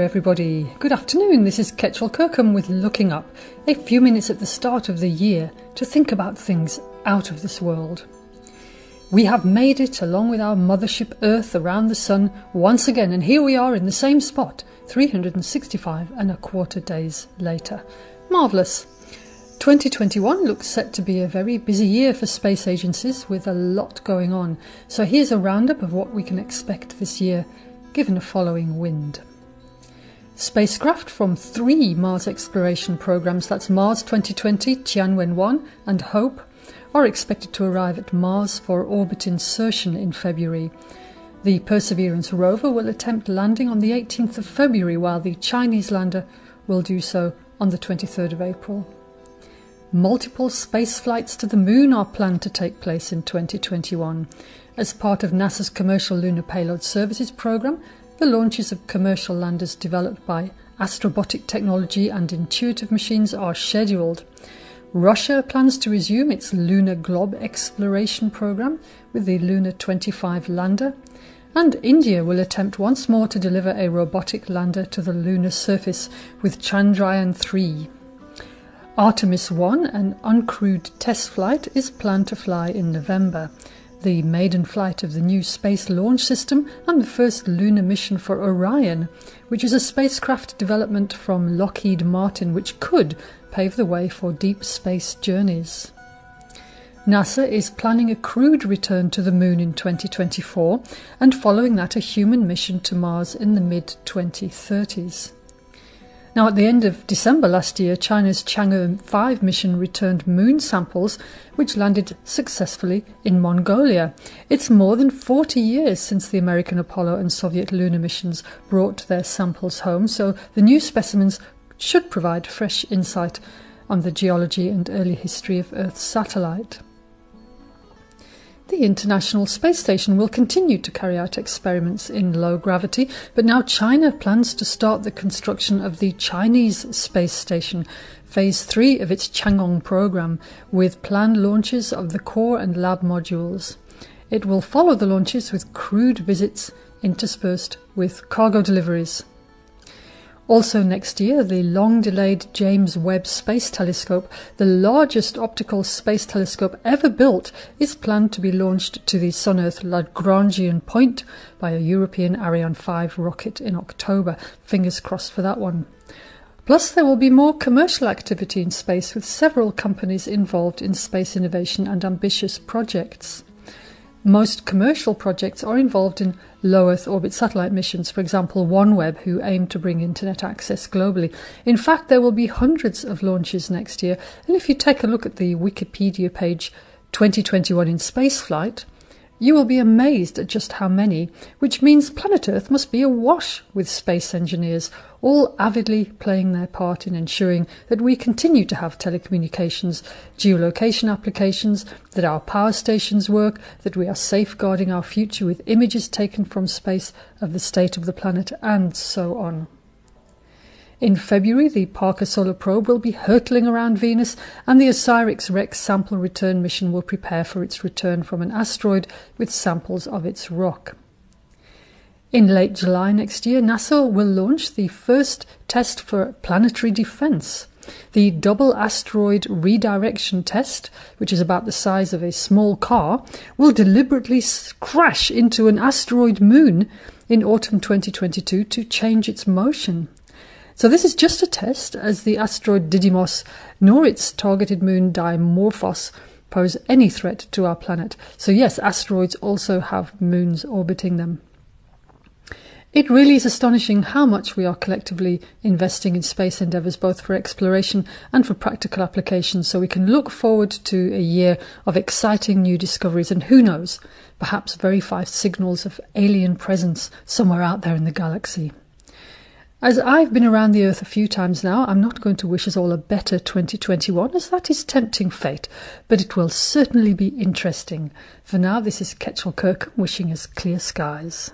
everybody. Good afternoon. This is Ketchel Kirkham with Looking Up, a few minutes at the start of the year to think about things out of this world. We have made it along with our mothership Earth around the sun once again, and here we are in the same spot 365 and a quarter days later. Marvellous. 2021 looks set to be a very busy year for space agencies with a lot going on. So here's a roundup of what we can expect this year given the following wind. Spacecraft from three Mars exploration programs, that's Mars 2020, Tianwen-1 and HOPE, are expected to arrive at Mars for orbit insertion in February. The Perseverance rover will attempt landing on the 18th of February, while the Chinese lander will do so on the 23rd of April. Multiple space flights to the moon are planned to take place in 2021. As part of NASA's Commercial Lunar Payload Services program, the launches of commercial landers developed by Astrobotic Technology and Intuitive Machines are scheduled. Russia plans to resume its Luna-Glob exploration program with the Luna 25 lander, and India will attempt once more to deliver a robotic lander to the lunar surface with Chandrayaan 3. Artemis 1, an uncrewed test flight, is planned to fly in November the maiden flight of the new Space Launch System and the first lunar mission for Orion, which is a spacecraft development from Lockheed Martin which could pave the way for deep space journeys. NASA is planning a crewed return to the Moon in 2024 and following that a human mission to Mars in the mid 2030s. Now, at the end of December last year, China's Chang'e 5 mission returned moon samples which landed successfully in Mongolia. It's more than 40 years since the American Apollo and Soviet lunar missions brought their samples home, so the new specimens should provide fresh insight on the geology and early history of Earth's satellite. The International Space Station will continue to carry out experiments in low gravity, but now China plans to start the construction of the Chinese Space Station, phase 3 of its Chang'e program, with planned launches of the core and lab modules. It will follow the launches with crewed visits interspersed with cargo deliveries. Also next year, the long-delayed James Webb Space Telescope, the largest optical space telescope ever built, is planned to be launched to the Sun-Earth Lagrangian point by a European Ariane 5 rocket in October. Fingers crossed for that one. Plus, there will be more commercial activity in space with several companies involved in space innovation and ambitious projects. Most commercial projects are involved in low Earth orbit satellite missions, for example, OneWeb, who aim to bring internet access globally. In fact, there will be hundreds of launches next year. And if you take a look at the Wikipedia page 2021 in spaceflight, you will be amazed at just how many, which means planet Earth must be awash with space engineers, all avidly playing their part in ensuring that we continue to have telecommunications, geolocation applications, that our power stations work, that we are safeguarding our future with images taken from space of the state of the planet, and so on. In February, the Parker Solar Probe will be hurtling around Venus, and the OSIRIS REx sample return mission will prepare for its return from an asteroid with samples of its rock. In late July next year, NASA will launch the first test for planetary defense. The double asteroid redirection test, which is about the size of a small car, will deliberately crash into an asteroid moon in autumn 2022 to change its motion. So this is just a test, as the asteroid Didymos nor its targeted moon Dimorphos pose any threat to our planet. So yes, asteroids also have moons orbiting them. It really is astonishing how much we are collectively investing in space endeavours, both for exploration and for practical applications, so we can look forward to a year of exciting new discoveries and who knows, perhaps verify signals of alien presence somewhere out there in the galaxy. As I've been around the earth a few times now, I'm not going to wish us all a better 2021, as that is tempting fate, but it will certainly be interesting. For now, this is Ketchel Kirk wishing us clear skies.